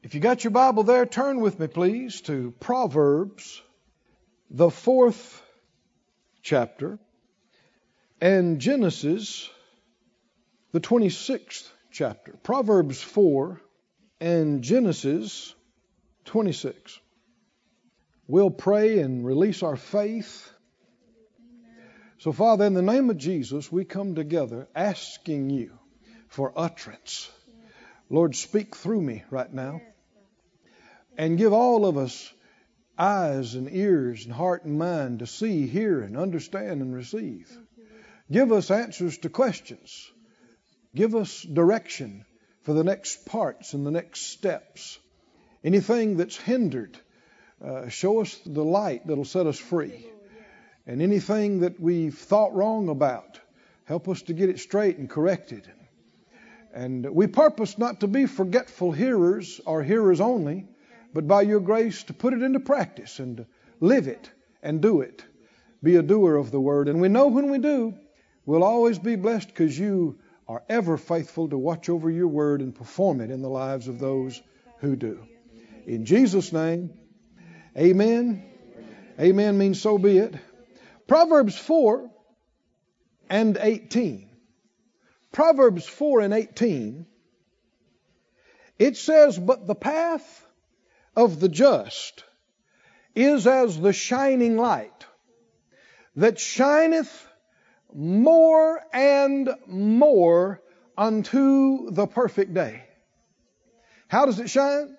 If you got your Bible there, turn with me, please, to Proverbs, the fourth chapter, and Genesis, the 26th chapter. Proverbs 4 and Genesis 26. We'll pray and release our faith. So, Father, in the name of Jesus, we come together asking you for utterance. Lord, speak through me right now and give all of us eyes and ears and heart and mind to see, hear, and understand and receive. Give us answers to questions. Give us direction for the next parts and the next steps. Anything that's hindered, uh, show us the light that'll set us free. And anything that we've thought wrong about, help us to get it straight and corrected. And we purpose not to be forgetful hearers or hearers only, but by your grace to put it into practice and live it and do it. Be a doer of the word. And we know when we do, we'll always be blessed because you are ever faithful to watch over your word and perform it in the lives of those who do. In Jesus' name, amen. Amen means so be it. Proverbs 4 and 18. Proverbs 4 and 18, it says, But the path of the just is as the shining light that shineth more and more unto the perfect day. How does it shine?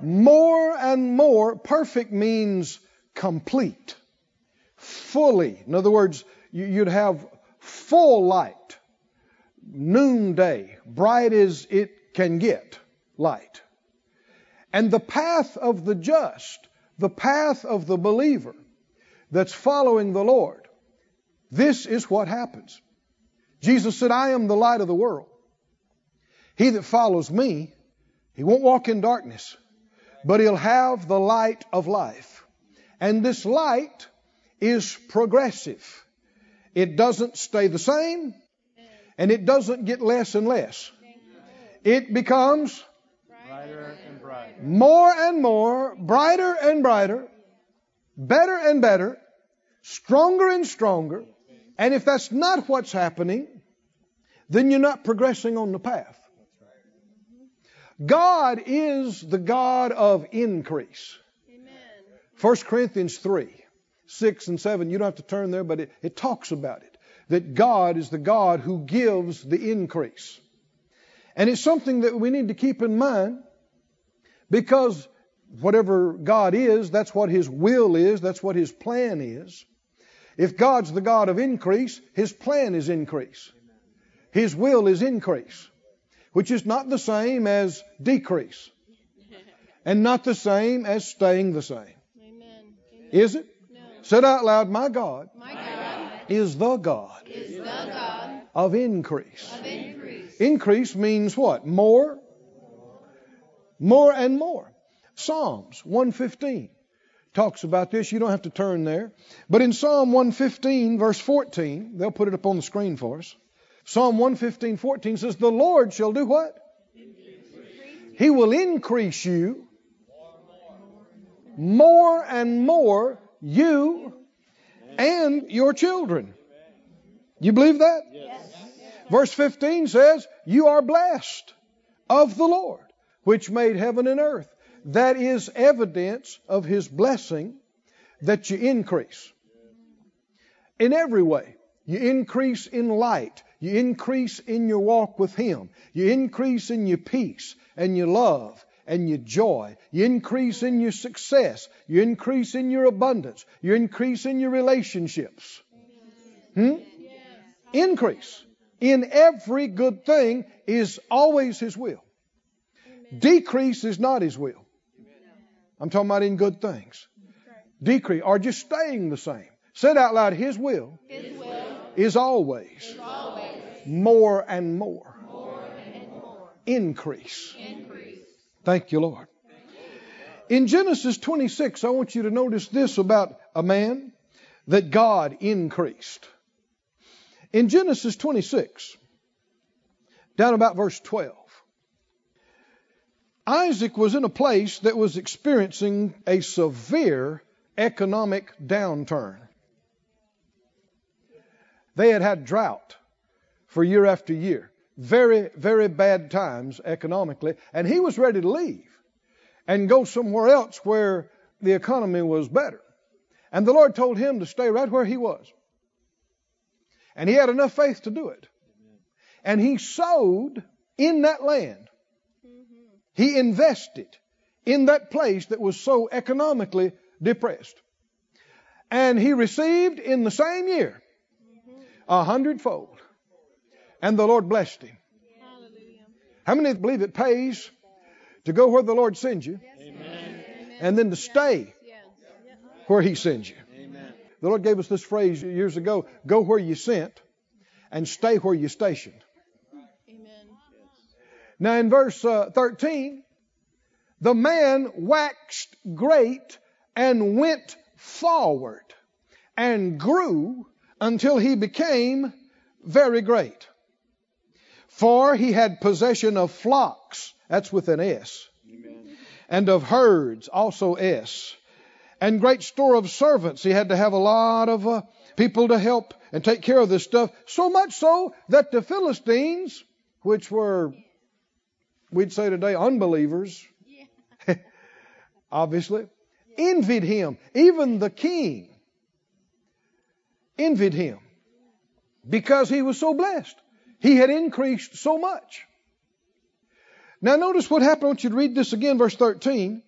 More and more. Perfect means complete, fully. In other words, you'd have full light, noonday, bright as it can get light. And the path of the just, the path of the believer that's following the Lord, this is what happens. Jesus said, I am the light of the world. He that follows me, he won't walk in darkness, but he'll have the light of life. And this light is progressive. It doesn't stay the same, and it doesn't get less and less. It becomes brighter and brighter. more and more, brighter and brighter, better and better, stronger and stronger. And if that's not what's happening, then you're not progressing on the path. God is the God of increase. 1 Corinthians 3. 6 and 7. You don't have to turn there, but it, it talks about it. That God is the God who gives the increase. And it's something that we need to keep in mind because whatever God is, that's what His will is, that's what His plan is. If God's the God of increase, His plan is increase. His will is increase, which is not the same as decrease and not the same as staying the same. Is it? Said out loud, My God, My God is the God, is the God of increase. of increase. Increase means what? More, more and more. Psalms 115 talks about this. You don't have to turn there. But in Psalm 115, verse 14, they'll put it up on the screen for us. Psalm 115, 14 says, The Lord shall do what? He will increase you more and more you and your children. You believe that? Yes. Verse 15 says, You are blessed of the Lord, which made heaven and earth. That is evidence of His blessing that you increase. In every way, you increase in light. You increase in your walk with Him. You increase in your peace and your love and your joy. You increase in your success. You increase in your abundance. You increase in your relationships. Hmm? Increase in every good thing is always His will. Decrease is not His will. I'm talking about in good things. Decrease or just staying the same. Said out loud, His will, His will is always, is always more and more. more and more. Increase. Increase. Thank you, Lord. In Genesis 26, I want you to notice this about a man that God increased. In Genesis 26, down about verse 12, Isaac was in a place that was experiencing a severe economic downturn. They had had drought for year after year. Very, very bad times economically. And he was ready to leave and go somewhere else where the economy was better. And the Lord told him to stay right where he was. And he had enough faith to do it. And he sowed in that land. Mm-hmm. He invested in that place that was so economically depressed. And he received in the same year mm-hmm. a hundredfold. And the Lord blessed him. How many believe it pays to go where the Lord sends you and then to stay where He sends you? The Lord gave us this phrase years ago go where you sent and stay where you stationed. Now, in verse uh, 13, the man waxed great and went forward and grew until he became very great. For he had possession of flocks, that's with an S, and of herds, also S, and great store of servants. He had to have a lot of uh, people to help and take care of this stuff. So much so that the Philistines, which were, we'd say today, unbelievers, obviously, envied him. Even the king envied him because he was so blessed. He had increased so much. Now, notice what happened. I want you to read this again, verse 13.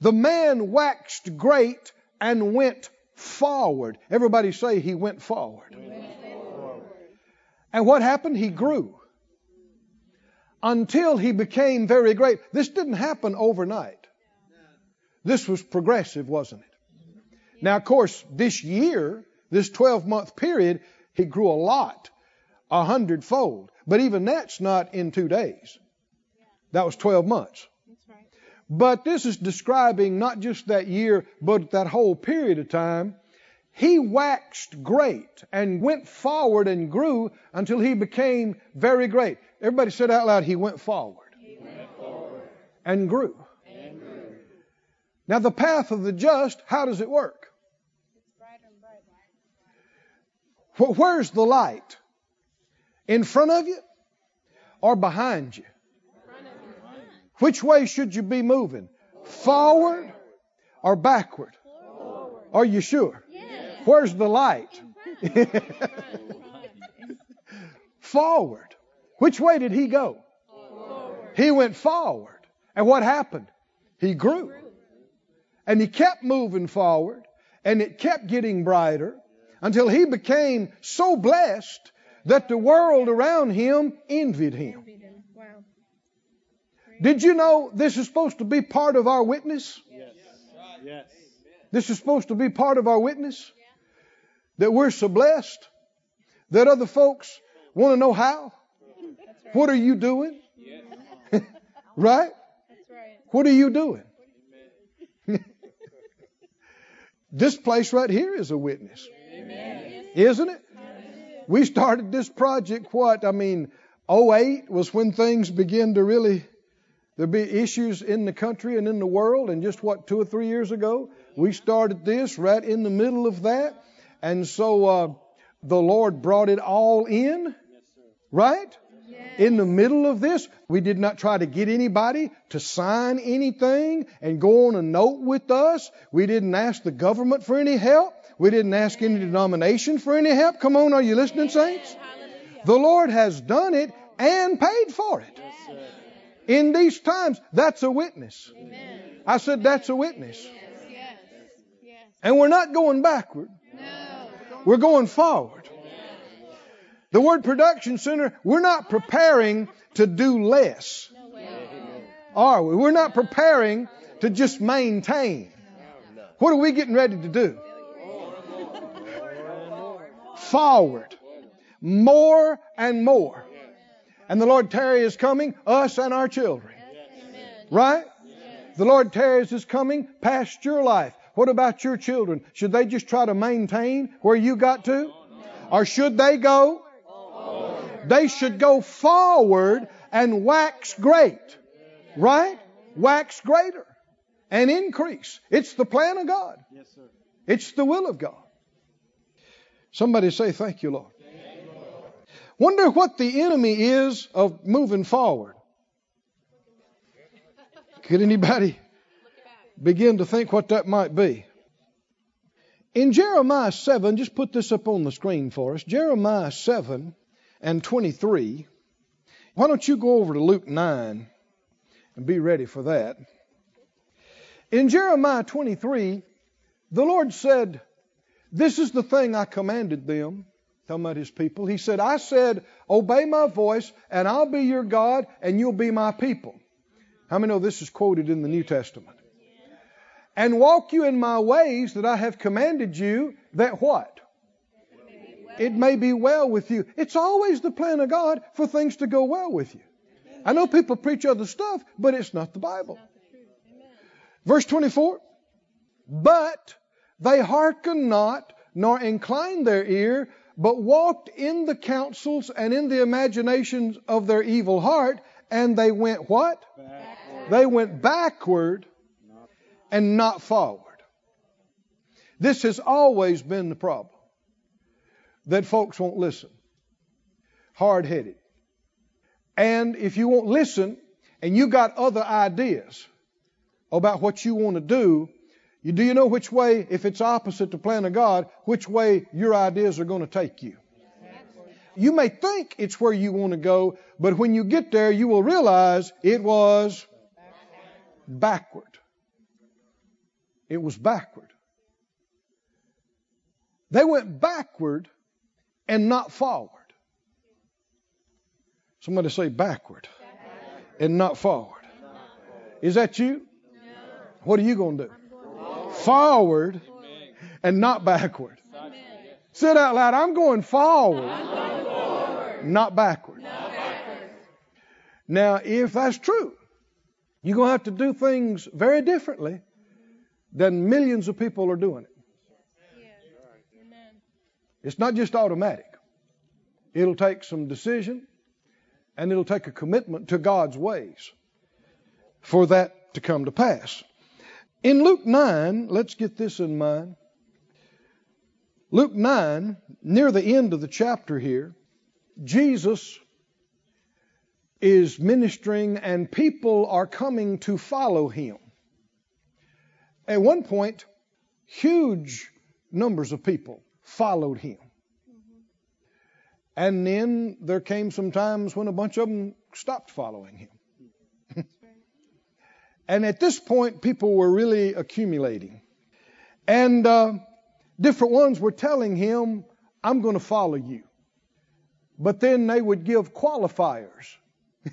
The man waxed great and went forward. Everybody say he went forward. And what happened? He grew until he became very great. This didn't happen overnight. This was progressive, wasn't it? Now, of course, this year, this 12 month period, he grew a lot, a hundredfold. But even that's not in two days. That was 12 months. But this is describing not just that year, but that whole period of time. He waxed great and went forward and grew until he became very great. Everybody said out loud, he went forward, He went forward and grew. and grew. Now, the path of the just, how does it work? Wh- Where's the light? In front of you or behind you? Which way should you be moving? Forward or backward? Are you sure? Where's the light? forward. Which way did he go? He went forward. And what happened? He grew. And he kept moving forward. And it kept getting brighter until he became so blessed that the world around him envied him. Wow. Did you know this is supposed to be part of our witness? Yes. Yes. This is supposed to be part of our witness? That we're so blessed that other folks want to know how? What are you doing? right? Right. What are you doing? this place right here is a witness. Isn't it? We started this project, what? I mean, 08 was when things began to really, there be issues in the country and in the world. And just what, two or three years ago, we started this right in the middle of that. And so uh, the Lord brought it all in, right? In the middle of this, we did not try to get anybody to sign anything and go on a note with us. We didn't ask the government for any help. We didn't ask any denomination for any help. Come on, are you listening, saints? The Lord has done it and paid for it. In these times, that's a witness. I said that's a witness. And we're not going backward. We're going forward. The word production center, we're not preparing to do less. Are we? We're not preparing to just maintain. What are we getting ready to do? Forward. More and more. And the Lord Terry is coming, us and our children. Right? The Lord Terry's is coming past your life. What about your children? Should they just try to maintain where you got to? Or should they go? They should go forward and wax great. Right? wax greater and increase. It's the plan of God. Yes, sir. It's the will of God. Somebody say, Thank you, Lord. Wonder what the enemy is of moving forward. Could anybody begin to think what that might be? In Jeremiah 7, just put this up on the screen for us. Jeremiah 7 and 23. Why don't you go over to Luke 9 and be ready for that? In Jeremiah 23, the Lord said, This is the thing I commanded them, talking about his people. He said, I said, Obey my voice, and I'll be your God, and you'll be my people. How many know this is quoted in the New Testament? And walk you in my ways that I have commanded you, that what? It may be well with you. It's always the plan of God for things to go well with you. I know people preach other stuff, but it's not the Bible. Verse 24. But they hearkened not, nor inclined their ear, but walked in the counsels and in the imaginations of their evil heart, and they went what? They went backward and not forward. This has always been the problem. That folks won't listen. Hard headed. And if you won't listen and you got other ideas about what you want to do, you do you know which way, if it's opposite the plan of God, which way your ideas are going to take you? You may think it's where you want to go, but when you get there, you will realize it was backward. It was backward. They went backward and not forward. Somebody say backward and not forward. Is that you? What are you going to do? Forward and not backward. Say it out loud. I'm going forward, not backward. Now, if that's true, you're going to have to do things very differently than millions of people are doing it. It's not just automatic. It'll take some decision and it'll take a commitment to God's ways for that to come to pass. In Luke 9, let's get this in mind. Luke 9, near the end of the chapter here, Jesus is ministering and people are coming to follow him. At one point, huge numbers of people followed him. And then there came some times when a bunch of them stopped following him. And at this point, people were really accumulating. And uh, different ones were telling him, I'm going to follow you. But then they would give qualifiers.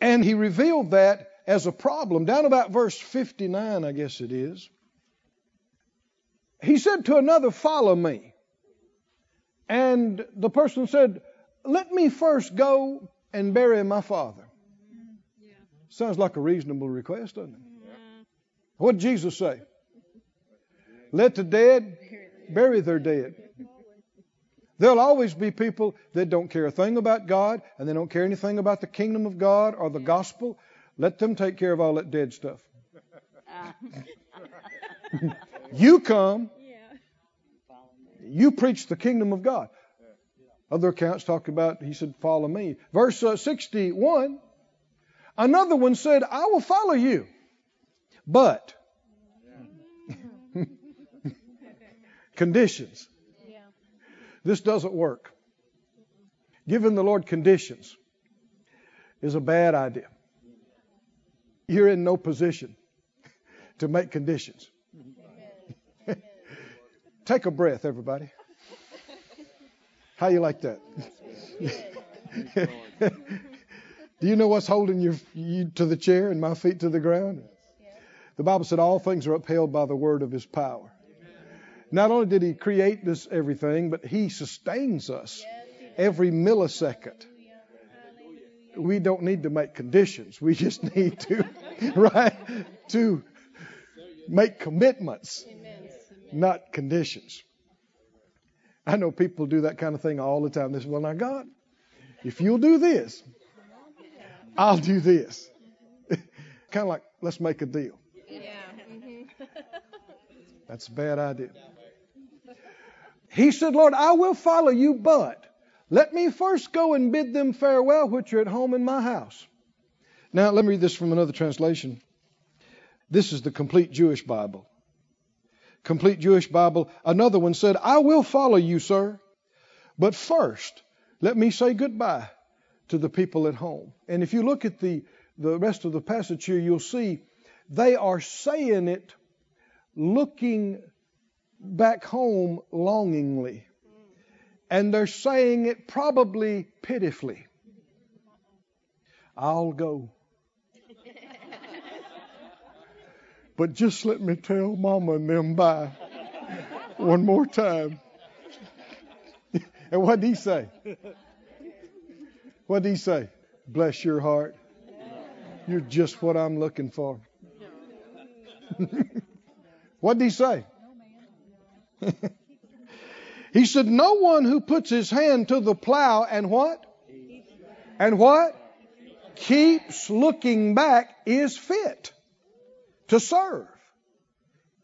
and he revealed that as a problem. Down about verse 59, I guess it is. He said to another, Follow me. And the person said, Let me first go and bury my father. Sounds like a reasonable request, doesn't it? What did Jesus say? Let the dead bury their dead. There'll always be people that don't care a thing about God and they don't care anything about the kingdom of God or the gospel. Let them take care of all that dead stuff. you come, you preach the kingdom of God. Other accounts talk about, he said, follow me. Verse uh, 61, another one said, I will follow you. But, conditions. This doesn't work. Giving the Lord conditions is a bad idea. You're in no position to make conditions. Take a breath, everybody. How you like that? Do you know what's holding your, you to the chair and my feet to the ground? The Bible said all things are upheld by the word of his power. Not only did he create this everything, but he sustains us every millisecond. We don't need to make conditions. We just need to, right, to make commitments, not conditions. I know people do that kind of thing all the time. They say, well, now, God, if you'll do this, I'll do this. kind of like, let's make a deal. Yeah. That's a bad idea. He said, Lord, I will follow you, but let me first go and bid them farewell which are at home in my house. Now, let me read this from another translation. This is the complete Jewish Bible. Complete Jewish Bible. Another one said, I will follow you, sir, but first let me say goodbye to the people at home. And if you look at the, the rest of the passage here, you'll see they are saying it looking back home longingly. And they're saying it probably pitifully. I'll go. But just let me tell Mama and them bye one more time. and what did he say? What did he say? Bless your heart. You're just what I'm looking for. what did he say? he said, No one who puts his hand to the plow and what? And what? Keeps looking back is fit to serve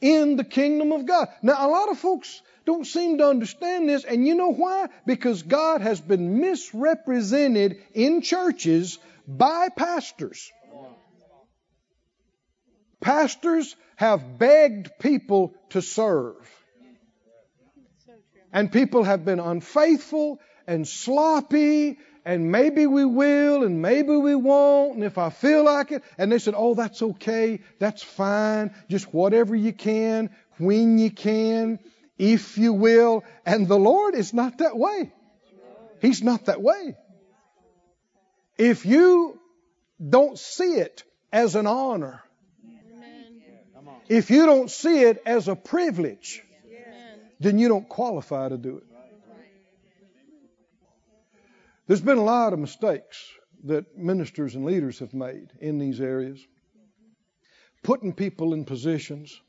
in the kingdom of God. Now, a lot of folks don't seem to understand this, and you know why? Because God has been misrepresented in churches by pastors. Pastors have begged people to serve. And people have been unfaithful and sloppy, and maybe we will, and maybe we won't, and if I feel like it. And they said, Oh, that's okay, that's fine, just whatever you can, when you can, if you will. And the Lord is not that way. He's not that way. If you don't see it as an honor, if you don't see it as a privilege, then you don't qualify to do it. There's been a lot of mistakes that ministers and leaders have made in these areas, putting people in positions,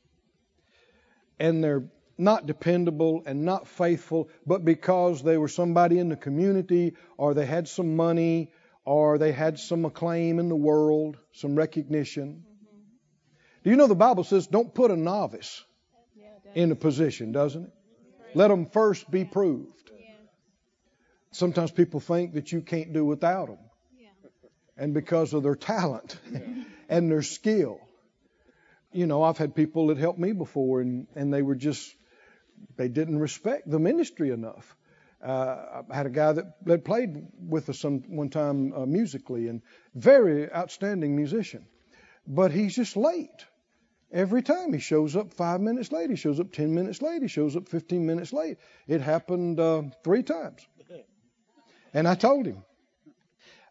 and they're not dependable and not faithful, but because they were somebody in the community, or they had some money, or they had some acclaim in the world, some recognition. Mm-hmm. Do you know the Bible says don't put a novice Yeah, in a position, doesn't it? Let them first be proved. Yeah. Sometimes people think that you can't do without them. Yeah. And because of their talent and their skill. You know, I've had people that helped me before and, and they were just, they didn't respect the ministry enough. Uh, I had a guy that, played with us some, one time uh, musically and very outstanding musician. But he's just late. Every time he shows up five minutes late, he shows up 10 minutes late, he shows up 15 minutes late. It happened uh, three times. And I told him,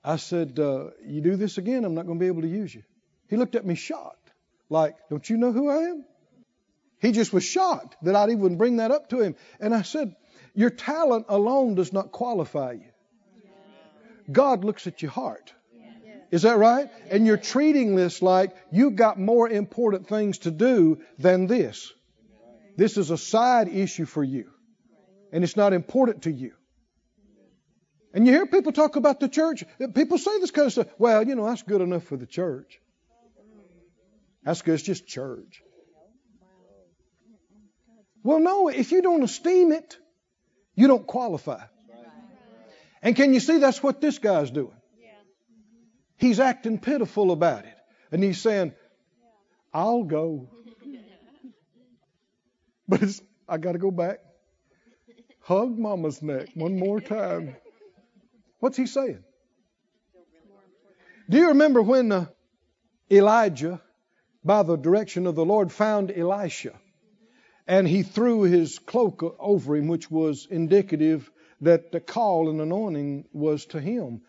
I said, uh, You do this again, I'm not going to be able to use you. He looked at me shocked, like, Don't you know who I am? He just was shocked that I'd even bring that up to him. And I said, Your talent alone does not qualify you. God looks at your heart. Is that right? And you're treating this like you've got more important things to do than this. This is a side issue for you. And it's not important to you. And you hear people talk about the church. People say this kind of stuff. Well, you know, that's good enough for the church. That's good. It's just church. Well, no, if you don't esteem it, you don't qualify. And can you see that's what this guy's doing? He's acting pitiful about it. And he's saying, I'll go. But I got to go back. Hug mama's neck one more time. What's he saying? Do you remember when uh, Elijah, by the direction of the Lord, found Elisha? And he threw his cloak over him, which was indicative that the call and anointing was to him.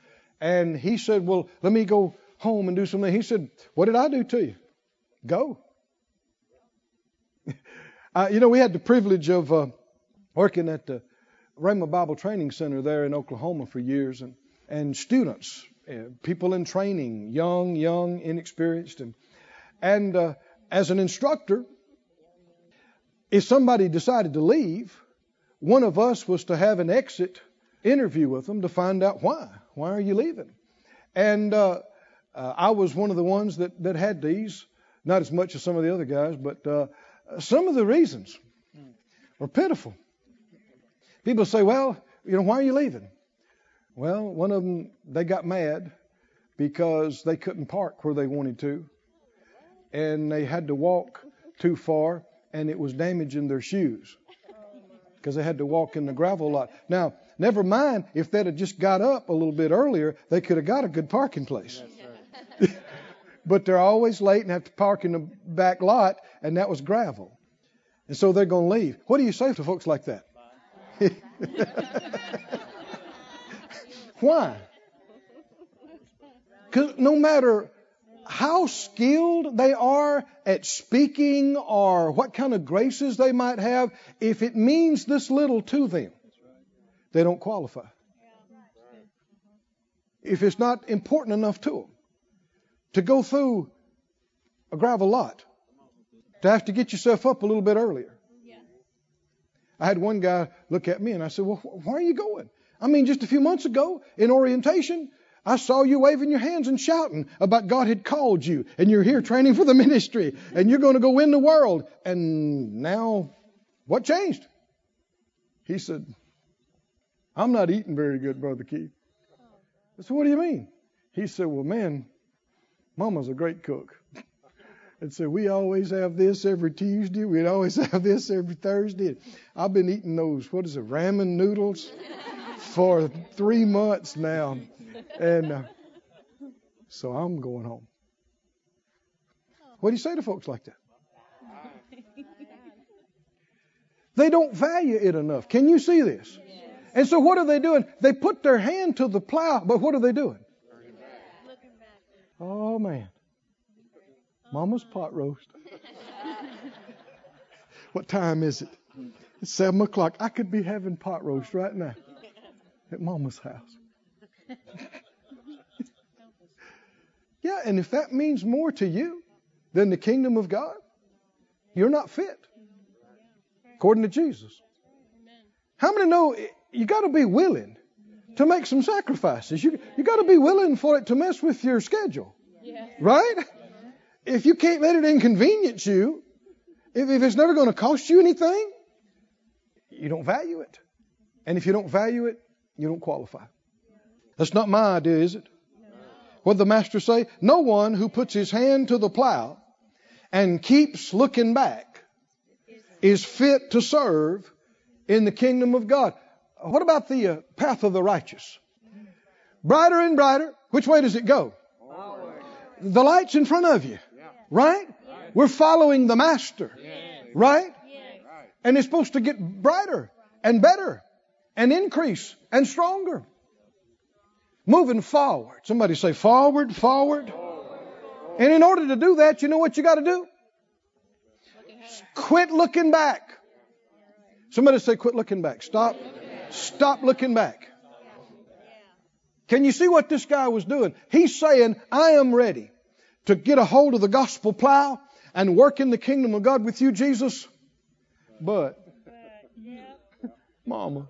And he said, Well, let me go home and do something. He said, What did I do to you? Go. uh, you know, we had the privilege of uh, working at the Rhema Bible Training Center there in Oklahoma for years, and, and students, uh, people in training, young, young, inexperienced. And, and uh, as an instructor, if somebody decided to leave, one of us was to have an exit interview with them to find out why. Why are you leaving? And uh, Uh, I was one of the ones that, that had these, not as much as some of the other guys, but uh, some of the reasons were pitiful. People say, well, you know, why are you leaving? Well, one of them, they got mad because they couldn't park where they wanted to, and they had to walk too far, and it was damaging their shoes because they had to walk in the gravel lot. Now, never mind if they'd have just got up a little bit earlier, they could have got a good parking place. but they're always late and have to park in the back lot, and that was gravel. And so they're going to leave. What do you say to folks like that? Why? Because no matter how skilled they are at speaking or what kind of graces they might have, if it means this little to them, they don't qualify. If it's not important enough to them to go through a gravel lot, to have to get yourself up a little bit earlier. I had one guy look at me and I said, Well, why are you going? I mean, just a few months ago in orientation, I saw you waving your hands and shouting about God had called you and you're here training for the ministry and you're going to go win the world. And now, what changed? He said, I'm not eating very good, Brother Keith. I said, What do you mean? He said, Well, man, Mama's a great cook. And so we always have this every Tuesday. We'd always have this every Thursday. I've been eating those, what is it, ramen noodles for three months now. And uh, so I'm going home. What do you say to folks like that? They don't value it enough. Can you see this? And so what are they doing? They put their hand to the plow, but what are they doing? Oh man. Mama's pot roast. what time is it? It's seven o'clock. I could be having pot roast right now at Mama's house. yeah, and if that means more to you than the kingdom of God, you're not fit. According to Jesus. How many know you got to be willing to make some sacrifices? You you got to be willing for it to mess with your schedule. Right? If you can't let it inconvenience you, if, if it's never going to cost you anything, you don't value it. And if you don't value it, you don't qualify. That's not my idea, is it? What did the master say? No one who puts his hand to the plow and keeps looking back is fit to serve in the kingdom of God. What about the uh, path of the righteous? Brighter and brighter. Which way does it go? The light's in front of you. Right? We're following the master. Right? And it's supposed to get brighter and better and increase and stronger. Moving forward. Somebody say forward, forward. And in order to do that, you know what you got to do? Quit looking back. Somebody say quit looking back. Stop. Stop looking back. Can you see what this guy was doing? He's saying, I am ready to get a hold of the gospel plow and work in the kingdom of God with you, Jesus. But, Mama.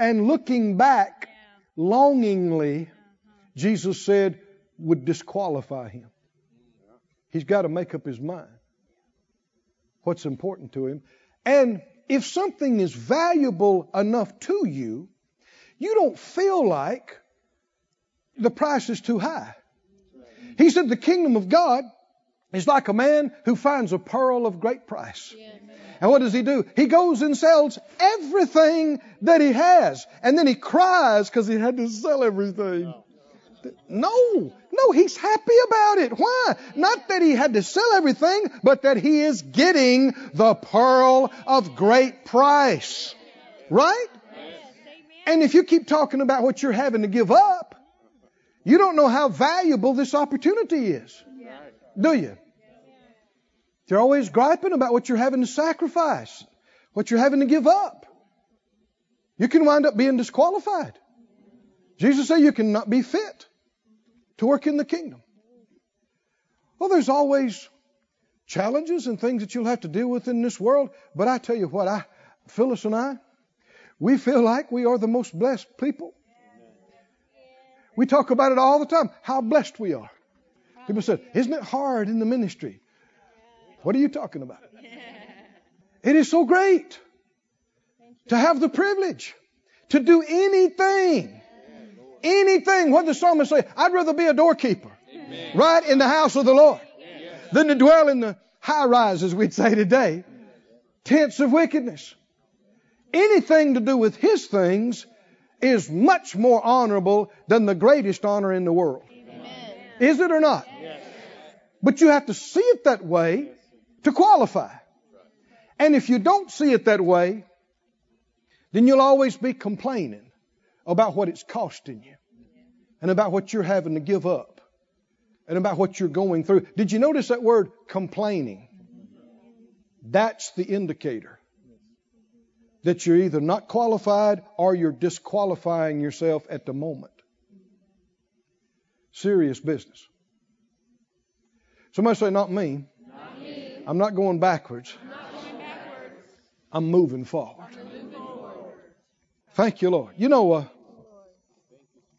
And looking back longingly, uh-huh. Jesus said, would disqualify him. He's got to make up his mind what's important to him. And if something is valuable enough to you, you don't feel like the price is too high. He said the kingdom of God is like a man who finds a pearl of great price. And what does he do? He goes and sells everything that he has. And then he cries because he had to sell everything. Oh, no, no, he's happy about it. Why? Not that he had to sell everything, but that he is getting the pearl of great price. Right? And if you keep talking about what you're having to give up, you don't know how valuable this opportunity is. Do you? You're always griping about what you're having to sacrifice, what you're having to give up. You can wind up being disqualified. Jesus said you cannot be fit to work in the kingdom. Well, there's always challenges and things that you'll have to deal with in this world, but I tell you what, I, Phyllis and I, we feel like we are the most blessed people We talk about it all the time, how blessed we are. People said, Isn't it hard in the ministry? What are you talking about? It is so great to have the privilege to do anything. Anything. What did the psalmist say? I'd rather be a doorkeeper right in the house of the Lord than to dwell in the high rises, we'd say today, tents of wickedness. Anything to do with His things is much more honorable than the greatest honor in the world. Is it or not? But you have to see it that way to qualify. And if you don't see it that way, then you'll always be complaining about what it's costing you and about what you're having to give up and about what you're going through. Did you notice that word complaining? That's the indicator that you're either not qualified or you're disqualifying yourself at the moment. Serious business. Somebody say, Not me. Not me. I'm not going backwards. I'm moving forward. Moving forward. Thank you, Lord. You know, uh,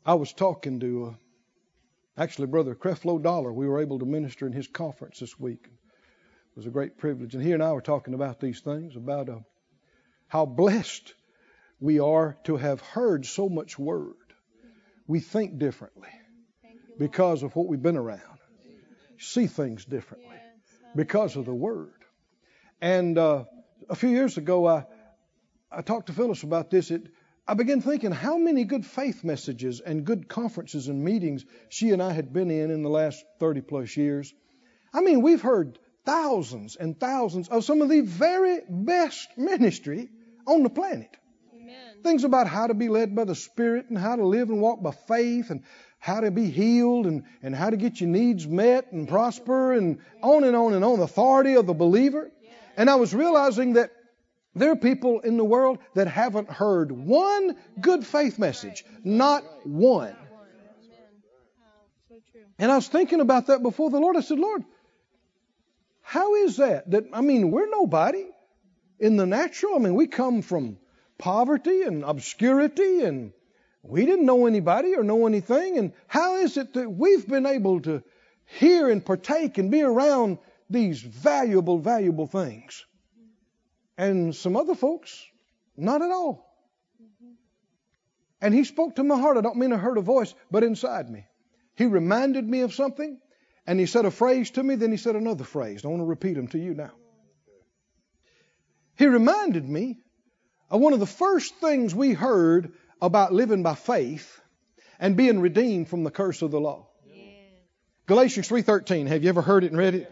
I was talking to uh, actually Brother Creflo Dollar. We were able to minister in his conference this week. It was a great privilege. And he and I were talking about these things, about uh, how blessed we are to have heard so much word. We think differently because of what we've been around, see things differently because of the word. And uh, a few years ago, I, I talked to Phyllis about this. It, I began thinking how many good faith messages and good conferences and meetings she and I had been in in the last 30 plus years. I mean, we've heard thousands and thousands of some of the very best ministry on the planet. Amen. Things about how to be led by the Spirit and how to live and walk by faith and how to be healed and, and how to get your needs met and prosper and on and on and on. The authority of the believer. And I was realizing that there are people in the world that haven't heard one good faith message. Not one. And I was thinking about that before the Lord. I said, Lord, how is that? That I mean, we're nobody in the natural. I mean, we come from poverty and obscurity and we didn't know anybody or know anything. And how is it that we've been able to hear and partake and be around these valuable, valuable things? And some other folks, not at all. And he spoke to my heart. I don't mean I heard a voice, but inside me. He reminded me of something, and he said a phrase to me, then he said another phrase. I want to repeat them to you now. He reminded me of one of the first things we heard about living by faith and being redeemed from the curse of the law. Galatians 3:13. Have you ever heard it and read it?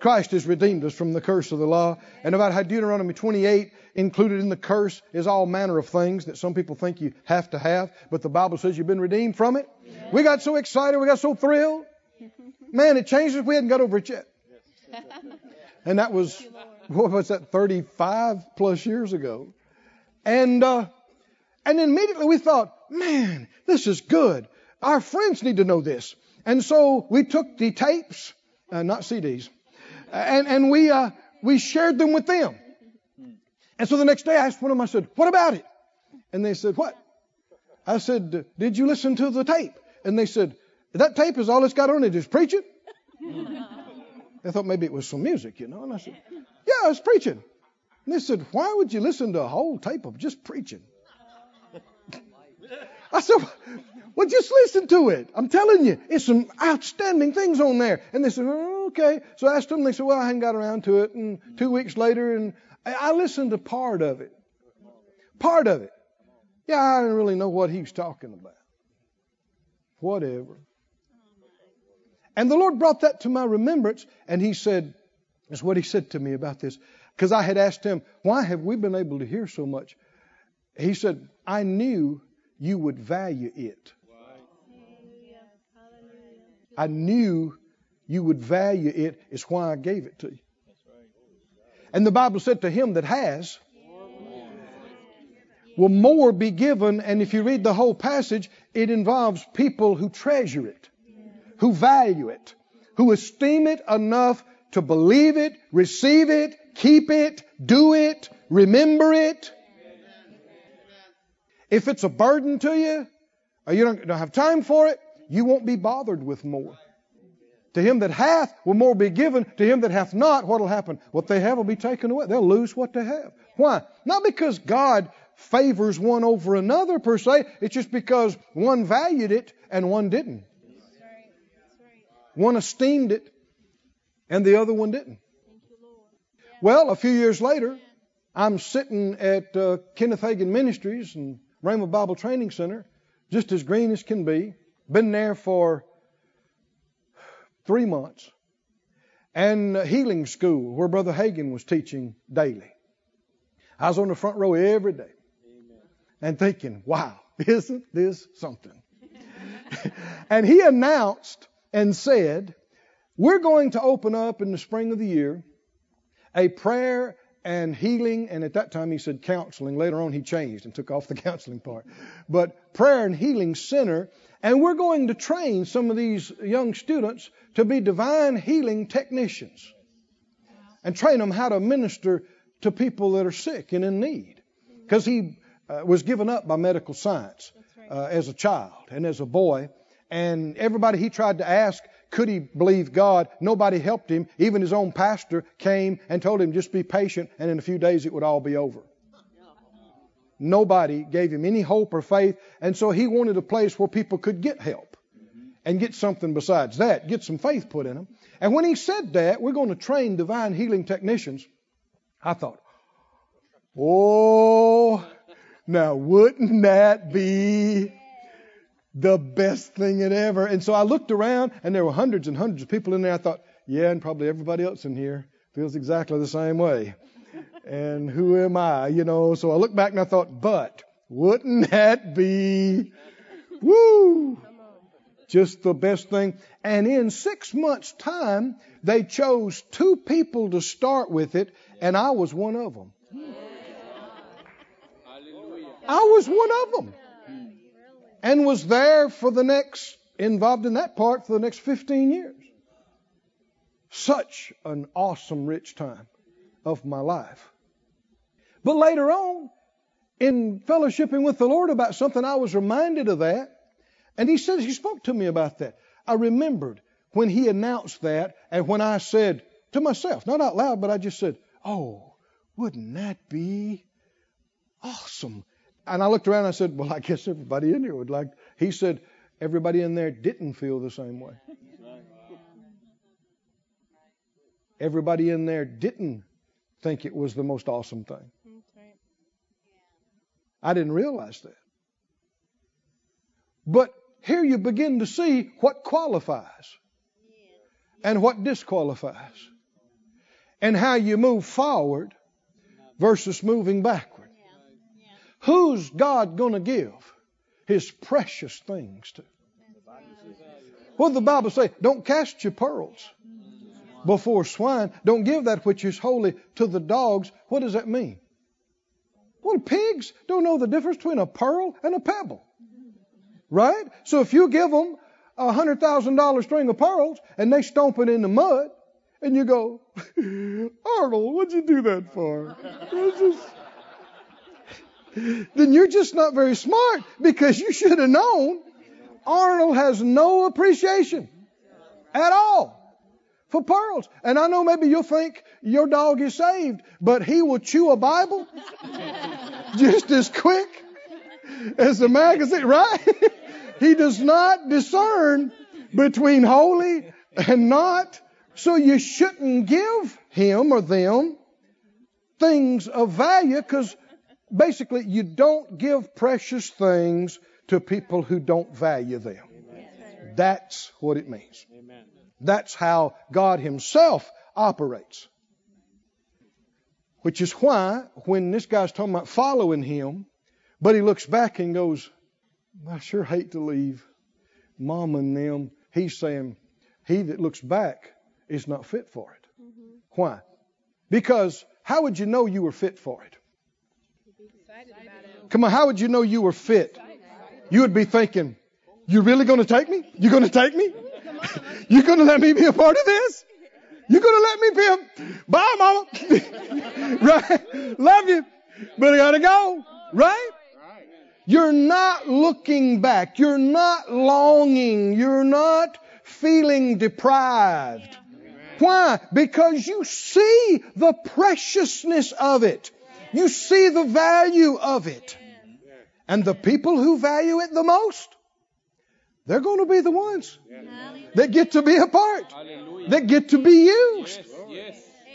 Christ has redeemed us from the curse of the law. And about how Deuteronomy 28 included in the curse is all manner of things that some people think you have to have, but the Bible says you've been redeemed from it. We got so excited, we got so thrilled. Man, it changed us. We hadn't got over it yet. And that was what was that 35 plus years ago. And uh, and immediately we thought, man, this is good. Our friends need to know this. And so we took the tapes, uh, not CDs, and, and we, uh, we shared them with them. And so the next day I asked one of them, I said, what about it? And they said, what? I said, did you listen to the tape? And they said, that tape is all it's got on it is preaching? They thought maybe it was some music, you know. And I said, yeah, it's preaching. And they said, why would you listen to a whole tape of just preaching? I said, well, just listen to it. I'm telling you, it's some outstanding things on there. And they said, oh, okay. So I asked them, they said, well, I hadn't got around to it. And two weeks later, and I listened to part of it. Part of it. Yeah, I didn't really know what he was talking about. Whatever. And the Lord brought that to my remembrance, and He said, "That's what He said to me about this." Because I had asked Him, "Why have we been able to hear so much?" He said, "I knew you would value it. I knew you would value it. Is why I gave it to you." And the Bible said, "To him that has." Will more be given, and if you read the whole passage, it involves people who treasure it who value it, who esteem it enough to believe it, receive it, keep it, do it, remember it. If it's a burden to you, or you don't, don't have time for it, you won't be bothered with more. To him that hath will more be given. To him that hath not, what will happen? What they have will be taken away. They'll lose what they have. Why? Not because God favors one over another per se. It's just because one valued it and one didn't. One esteemed it and the other one didn't. Well, a few years later, I'm sitting at uh, Kenneth Hagin Ministries and Rhema Bible Training Center, just as green as can be. Been there for three months. And healing school, where Brother Hagin was teaching daily. I was on the front row every day and thinking, wow, isn't this something? and he announced and said, we're going to open up in the spring of the year a prayer and healing, and at that time he said counseling. Later on he changed and took off the counseling part. But prayer and healing center, and we're going to train some of these young students to be divine healing technicians and train them how to minister to people that are sick and in need. Because he uh, was given up by medical science uh, as a child and as a boy. And everybody he tried to ask, could he believe God? Nobody helped him. Even his own pastor came and told him, just be patient, and in a few days it would all be over. Nobody gave him any hope or faith, and so he wanted a place where people could get help and get something besides that, get some faith put in them. And when he said that, we're going to train divine healing technicians, I thought, oh, now wouldn't that be the best thing it ever? And so I looked around, and there were hundreds and hundreds of people in there. I thought, yeah, and probably everybody else in here feels exactly the same way. And who am I? You know, so I looked back and I thought, but wouldn't that be, woo, just the best thing? And in six months' time, they chose two people to start with it, and I was one of them. I was one of them? And was there for the next, involved in that part for the next 15 years. Such an awesome, rich time of my life. But later on, in fellowshipping with the Lord about something, I was reminded of that. And He said, He spoke to me about that. I remembered when He announced that and when I said to myself, not out loud, but I just said, Oh, wouldn't that be awesome? And I looked around and I said, Well, I guess everybody in here would like. He said, Everybody in there didn't feel the same way. Everybody in there didn't think it was the most awesome thing. I didn't realize that. But here you begin to see what qualifies and what disqualifies and how you move forward versus moving backward. Who's God going to give his precious things to? What the Bible say? Don't cast your pearls before swine. Don't give that which is holy to the dogs. What does that mean? Well, pigs don't know the difference between a pearl and a pebble. Right? So if you give them a hundred thousand dollar string of pearls and they stomp it in the mud, and you go, Arnold, what'd you do that for? Then you're just not very smart because you should have known Arnold has no appreciation at all for pearls. And I know maybe you'll think your dog is saved, but he will chew a Bible just as quick as the magazine, right? he does not discern between holy and not. So you shouldn't give him or them things of value because basically you don't give precious things to people who don't value them. That's what it means. That's how God Himself operates. Which is why when this guy's talking about following Him, but he looks back and goes, I sure hate to leave mom and them. He's saying, he that looks back is not fit for it. Mm-hmm. Why? Because how would you know you were fit for it? Be excited about it. Come on, how would you know you were fit? You would be thinking, you really going to take me? You going to take me? you going to let me be a part of this? You going to let me be a, bye mama. right? Love you, but I got to go. Right? You're not looking back. You're not longing. You're not feeling deprived. Why? Because you see the preciousness of it. You see the value of it. And the people who value it the most, they're going to be the ones that get to be a part, that get to be used.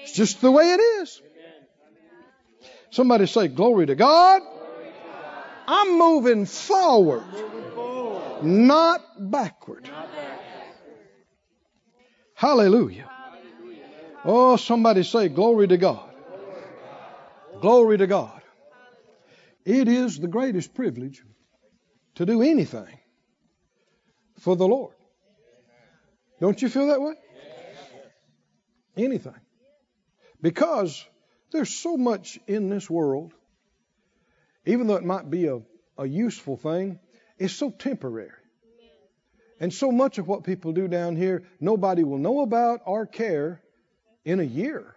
It's just the way it is. Somebody say, Glory to God. I'm moving forward, not backward. Hallelujah. Oh, somebody say, Glory to God. Glory to God. It is the greatest privilege to do anything for the Lord. Don't you feel that way? Anything. Because there's so much in this world, even though it might be a, a useful thing, it's so temporary. And so much of what people do down here, nobody will know about or care in a year,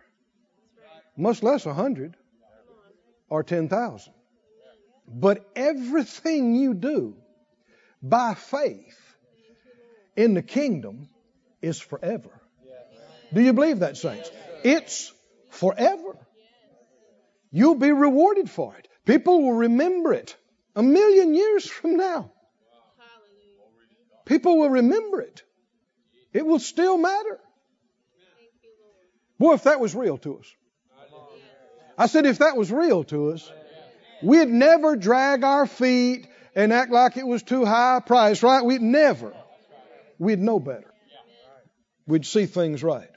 much less a hundred or ten thousand. But everything you do by faith in the kingdom is forever. Do you believe that, saints? It's forever. You'll be rewarded for it. People will remember it a million years from now. People will remember it. It will still matter. Boy, if that was real to us. I said, if that was real to us, we'd never drag our feet and act like it was too high a price, right? We'd never. We'd know better. We'd see things right.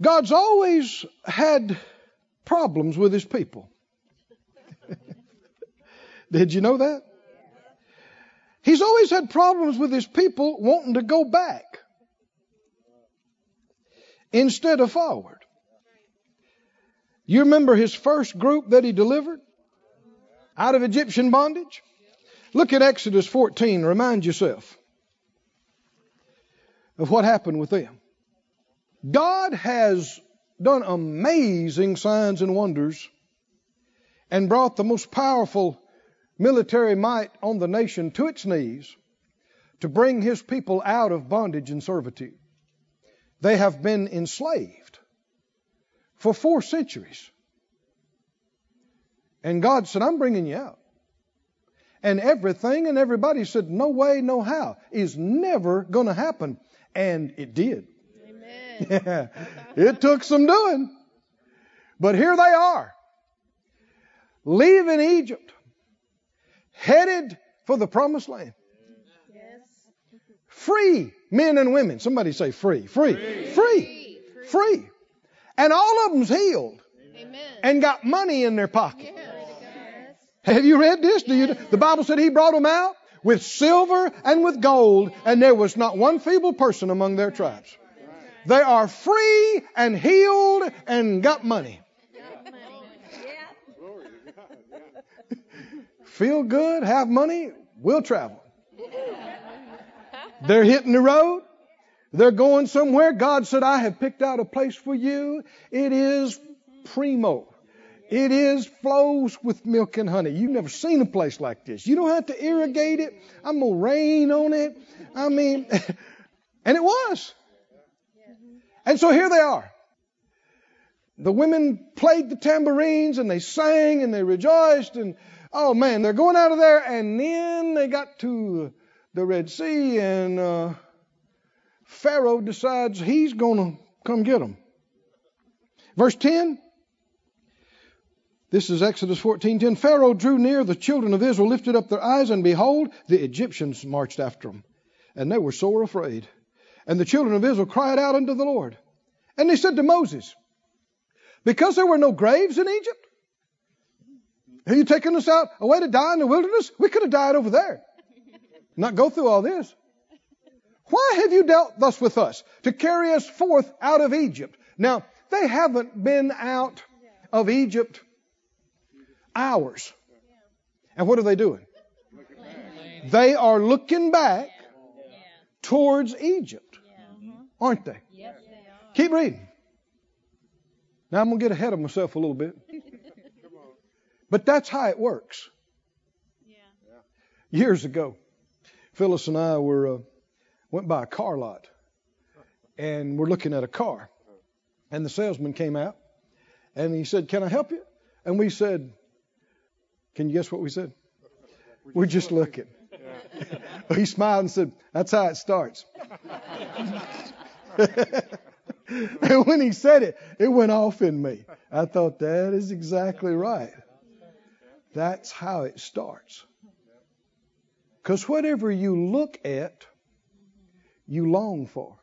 God's always had problems with his people. Did you know that? He's always had problems with his people wanting to go back instead of forward. You remember his first group that he delivered out of Egyptian bondage? Look at Exodus 14. Remind yourself of what happened with them. God has done amazing signs and wonders and brought the most powerful military might on the nation to its knees to bring his people out of bondage and servitude. They have been enslaved for four centuries. And God said, I'm bringing you out. And everything and everybody said, No way, no how, is never going to happen. And it did. Amen. Yeah. It took some doing. But here they are, leaving Egypt, headed for the promised land. Yes. Free men and women. Somebody say free. Free. Free. Free. free. And all of them's healed Amen. and got money in their pocket. Yes. Have you read this? Do you? The Bible said He brought them out with silver and with gold, and there was not one feeble person among their tribes. They are free and healed and got money. Feel good, have money, we'll travel. They're hitting the road. They're going somewhere. God said, I have picked out a place for you. It is primo. It is flows with milk and honey. You've never seen a place like this. You don't have to irrigate it. I'm gonna rain on it. I mean, and it was. And so here they are. The women played the tambourines and they sang and they rejoiced and oh man, they're going out of there and then they got to the Red Sea and uh, Pharaoh decides he's gonna come get them. Verse 10. This is Exodus 14:10. Pharaoh drew near, the children of Israel lifted up their eyes, and behold, the Egyptians marched after them, and they were sore afraid. And the children of Israel cried out unto the Lord. And they said to Moses, Because there were no graves in Egypt, have you taken us out away to die in the wilderness? We could have died over there. Not go through all this. Why have you dealt thus with us to carry us forth out of Egypt? Now, they haven't been out of Egypt hours. And what are they doing? They are looking back towards Egypt, aren't they? Keep reading. Now I'm going to get ahead of myself a little bit. But that's how it works. Years ago, Phyllis and I were uh, went by a car lot, and we're looking at a car, and the salesman came out, and he said, "Can I help you?" And we said, "Can you guess what we said?" We're just looking. he smiled and said, "That's how it starts." and when he said it, it went off in me. I thought that is exactly right. That's how it starts. Because whatever you look at, you long for.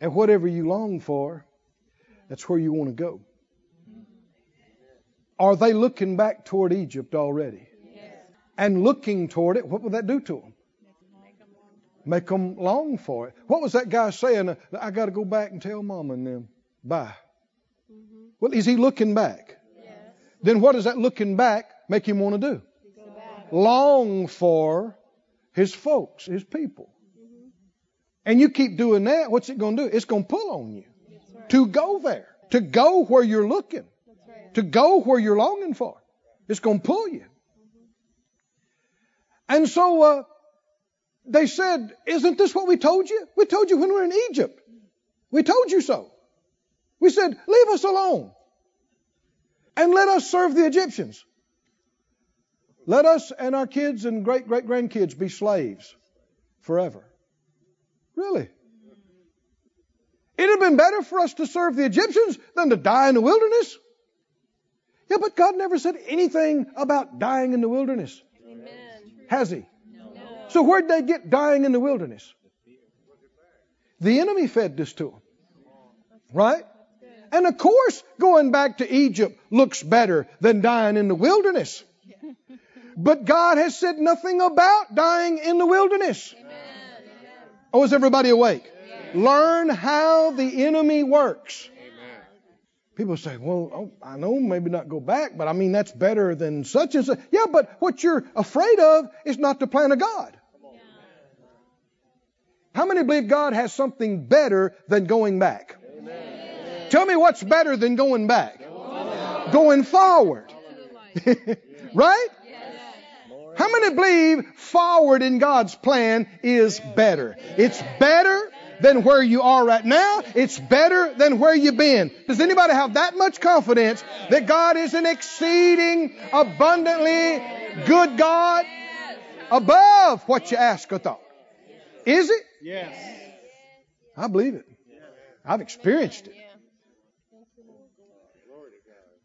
And whatever you long for, that's where you want to go. Are they looking back toward Egypt already? And looking toward it, what would that do to them? Make them long for it. What was that guy saying? I got to go back and tell mama and them. Bye. Mm-hmm. Well, is he looking back? Yes. Then what does that looking back make him want to do? Long for his folks, his people. And you keep doing that, what's it going to do? It's going to pull on you right. to go there, to go where you're looking, right. to go where you're longing for. It's going to pull you. And so uh, they said, Isn't this what we told you? We told you when we were in Egypt. We told you so. We said, Leave us alone and let us serve the Egyptians. Let us and our kids and great great grandkids be slaves forever. Really? It'd have been better for us to serve the Egyptians than to die in the wilderness. Yeah, but God never said anything about dying in the wilderness, Amen. has He? No. So where'd they get dying in the wilderness? The enemy fed this to them. Right? And of course, going back to Egypt looks better than dying in the wilderness. But God has said nothing about dying in the wilderness. Oh, is everybody awake? Learn how the enemy works. People say, well, oh, I know maybe not go back, but I mean, that's better than such and such. Yeah, but what you're afraid of is not the plan of God. How many believe God has something better than going back? Tell me what's better than going back? Going forward. right? How many believe forward in God's plan is better? It's better than where you are right now. It's better than where you've been. Does anybody have that much confidence that God is an exceeding abundantly good God above what you ask or thought? Is it? Yes. I believe it. I've experienced it.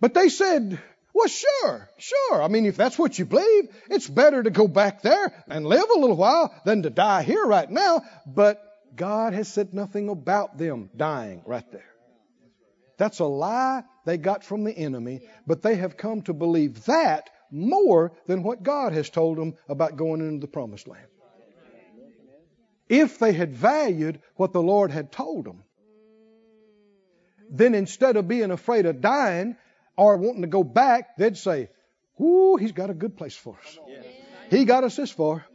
But they said, well, sure, sure. I mean, if that's what you believe, it's better to go back there and live a little while than to die here right now. But God has said nothing about them dying right there. That's a lie they got from the enemy, but they have come to believe that more than what God has told them about going into the promised land. If they had valued what the Lord had told them, then instead of being afraid of dying or wanting to go back, they'd say, Ooh, he's got a good place for us. He got us this far.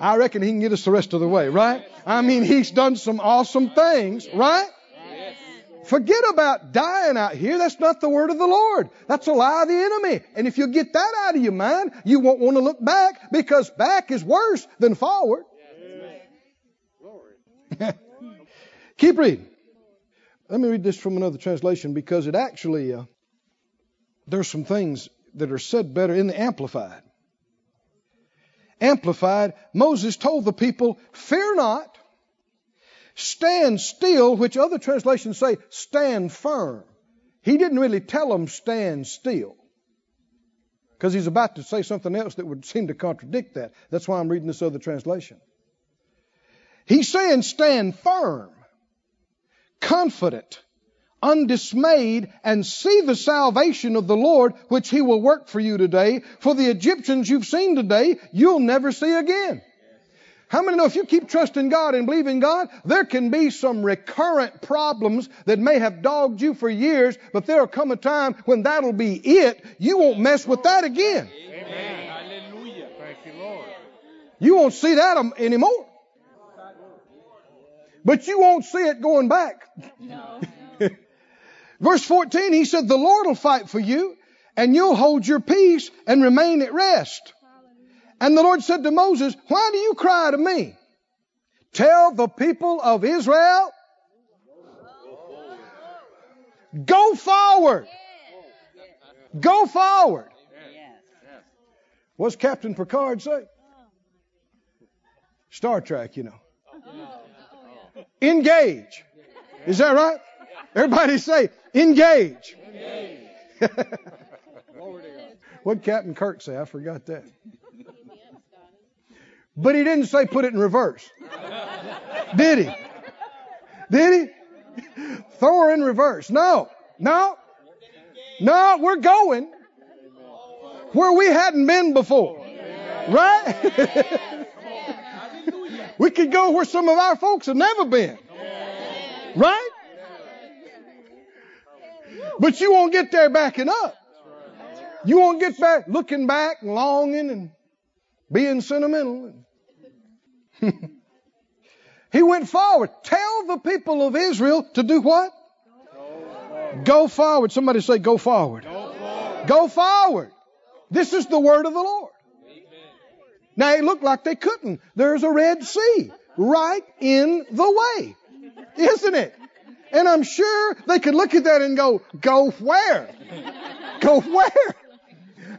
I reckon he can get us the rest of the way, right? I mean, he's done some awesome things, right? Forget about dying out here. That's not the word of the Lord. That's a lie of the enemy. And if you get that out of your mind, you won't want to look back because back is worse than forward. Keep reading. Let me read this from another translation because it actually, uh, there's some things that are said better in the Amplified. Amplified, Moses told the people, Fear not, stand still, which other translations say, stand firm. He didn't really tell them, stand still. Because he's about to say something else that would seem to contradict that. That's why I'm reading this other translation. He's saying, stand firm, confident, undismayed, and see the salvation of the Lord, which he will work for you today. For the Egyptians you've seen today, you'll never see again. How many know if you keep trusting God and believing God, there can be some recurrent problems that may have dogged you for years, but there'll come a time when that'll be it. You won't mess with that again. Amen. Hallelujah. Thank you, Lord. You won't see that anymore. But you won't see it going back. No. Verse 14, he said, The Lord will fight for you, and you'll hold your peace and remain at rest. And the Lord said to Moses, Why do you cry to me? Tell the people of Israel, go forward. Go forward. What's Captain Picard say? Oh. Star Trek, you know. Oh, Engage. Is that right? Everybody say, engage. what Captain Kirk say? I forgot that. But he didn't say put it in reverse. Did he? Did he? Throw her in reverse. No. No. No, we're going where we hadn't been before. Right? we could go where some of our folks have never been. Right? But you won't get there backing up. You won't get back looking back and longing and being sentimental. he went forward. Tell the people of Israel to do what? Go forward. Somebody say, go forward. Go forward. Go forward. This is the word of the Lord. Now it looked like they couldn't. There's a Red Sea right in the way, isn't it? And I'm sure they could look at that and go, go where? Go where?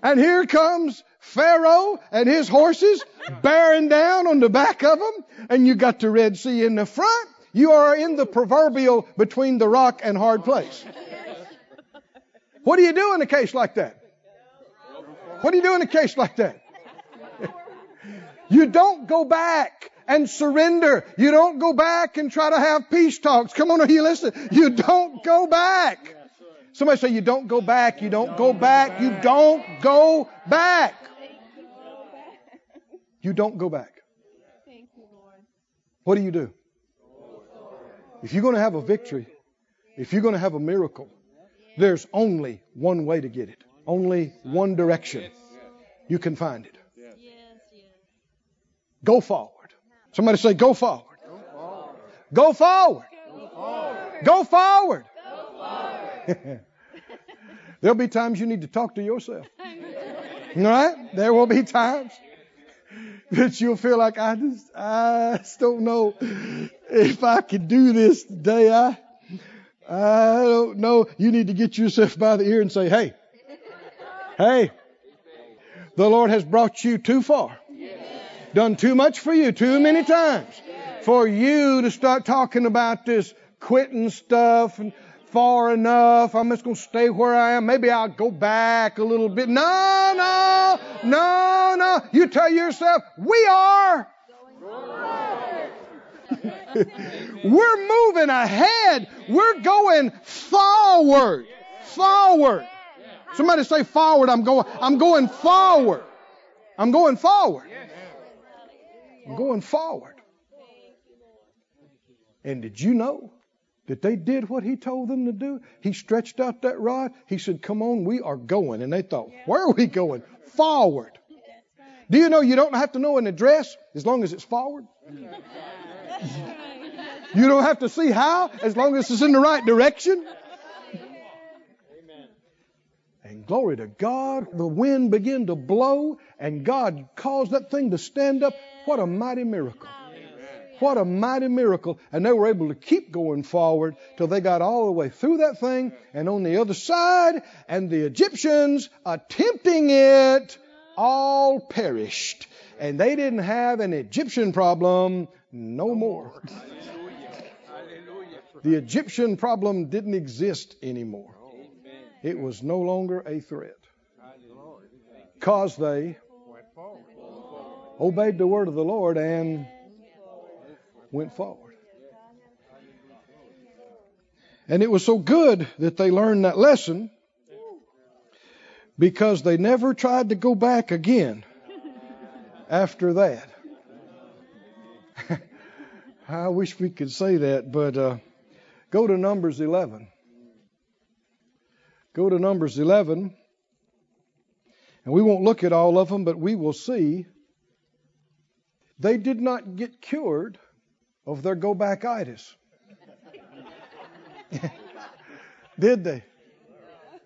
And here comes Pharaoh and his horses bearing down on the back of them, and you got the Red Sea in the front. You are in the proverbial between the rock and hard place. What do you do in a case like that? What do you do in a case like that? You don't go back and surrender. You don't go back and try to have peace talks. Come on, are you listening? You don't go back. Somebody say, You don't go back. You don't go back. You don't go back. You don't go back. What do you do? If you're going to have a victory, if you're going to have a miracle, there's only one way to get it, only one direction. You can find it. Go forward. Somebody say, Go forward. Go forward. Go forward. There'll be times you need to talk to yourself. All right? There will be times that you'll feel like I just I just don't know if I could do this today. I I don't know. You need to get yourself by the ear and say, "Hey, hey, the Lord has brought you too far, done too much for you, too many times, for you to start talking about this quitting stuff and." Far enough. I'm just going to stay where I am. Maybe I'll go back a little bit. No, no, no, no. You tell yourself, we are. We're moving ahead. We're going forward. Forward. Somebody say forward. I'm going, I'm going forward. I'm going forward. Going forward. And did you know that they did what he told them to do? He stretched out that rod. He said, Come on, we are going. And they thought, Where are we going? Forward. Do you know you don't have to know an address as long as it's forward? You don't have to see how as long as it's in the right direction. And glory to God, the wind began to blow and God caused that thing to stand up. What a mighty miracle. What a mighty miracle. And they were able to keep going forward till they got all the way through that thing and on the other side, and the Egyptians attempting it all perished. And they didn't have an Egyptian problem no more. The Egyptian problem didn't exist anymore. It was no longer a threat. Because they obeyed the word of the Lord and went forward. And it was so good that they learned that lesson because they never tried to go back again after that. I wish we could say that, but uh, go to Numbers 11. Go to Numbers 11. And we won't look at all of them, but we will see they did not get cured of their go backitis. did they?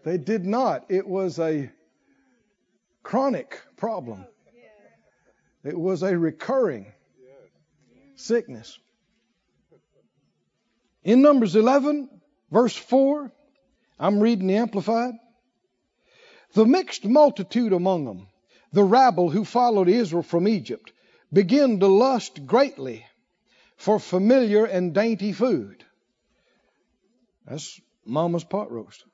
They did not. It was a chronic problem. It was a recurring sickness. In Numbers 11, verse 4, I'm reading the Amplified. The mixed multitude among them, the rabble who followed Israel from Egypt, began to lust greatly for familiar and dainty food. That's mama's pot roast.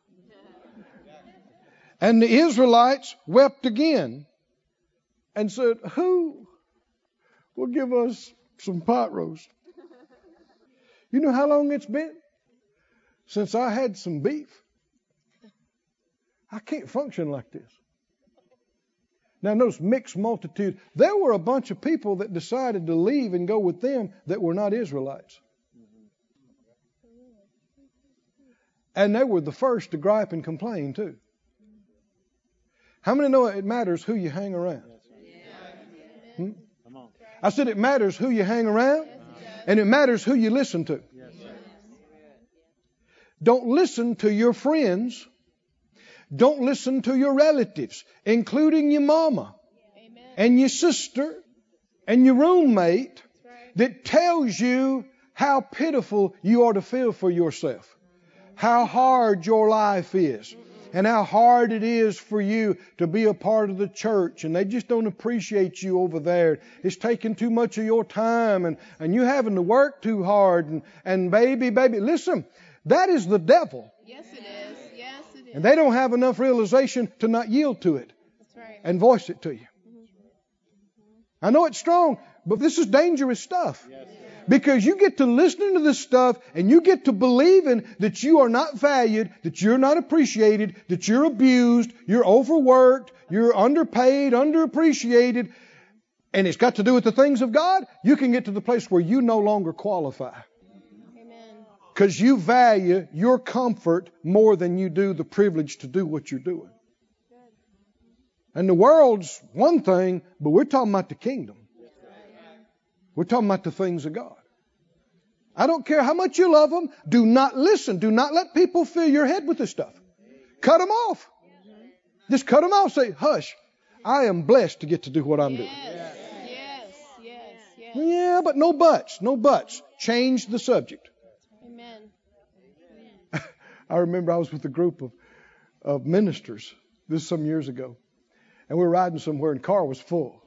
And the Israelites wept again and said, Who will give us some pot roast? You know how long it's been since I had some beef? I can't function like this. Now, notice mixed multitude. There were a bunch of people that decided to leave and go with them that were not Israelites. And they were the first to gripe and complain, too. How many know it matters who you hang around? Hmm? I said it matters who you hang around, and it matters who you listen to. Don't listen to your friends. Don't listen to your relatives, including your mama and your sister and your roommate that tells you how pitiful you are to feel for yourself, how hard your life is, and how hard it is for you to be a part of the church and they just don't appreciate you over there. It's taking too much of your time and, and you having to work too hard and, and baby, baby, listen, that is the devil. Yes, it is. Yes, it is. And they don't have enough realization to not yield to it right. and voice it to you. Mm-hmm. I know it's strong, but this is dangerous stuff. Because you get to listening to this stuff and you get to believing that you are not valued, that you're not appreciated, that you're abused, you're overworked, you're underpaid, underappreciated, and it's got to do with the things of God, you can get to the place where you no longer qualify. Because you value your comfort more than you do the privilege to do what you're doing. And the world's one thing, but we're talking about the kingdom. We're talking about the things of God. I don't care how much you love them. Do not listen. Do not let people fill your head with this stuff. Cut them off. Just cut them off. Say, hush. I am blessed to get to do what I'm doing. Yes. Yes. Yes. Yes. Yeah, but no buts. No buts. Change the subject. I remember I was with a group of, of ministers, this is some years ago, and we were riding somewhere and the car was full.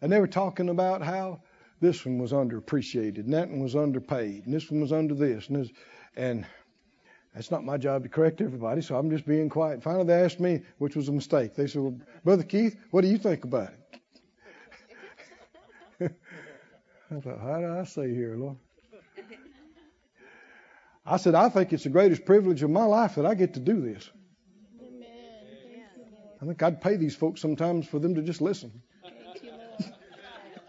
And they were talking about how this one was underappreciated and that one was underpaid and this one was under this and this. And that's not my job to correct everybody, so I'm just being quiet. Finally, they asked me, which was a mistake. They said, well, Brother Keith, what do you think about it? I thought, how do I say here, Lord? I said, I think it's the greatest privilege of my life that I get to do this. Amen. I think I'd pay these folks sometimes for them to just listen. Thank you,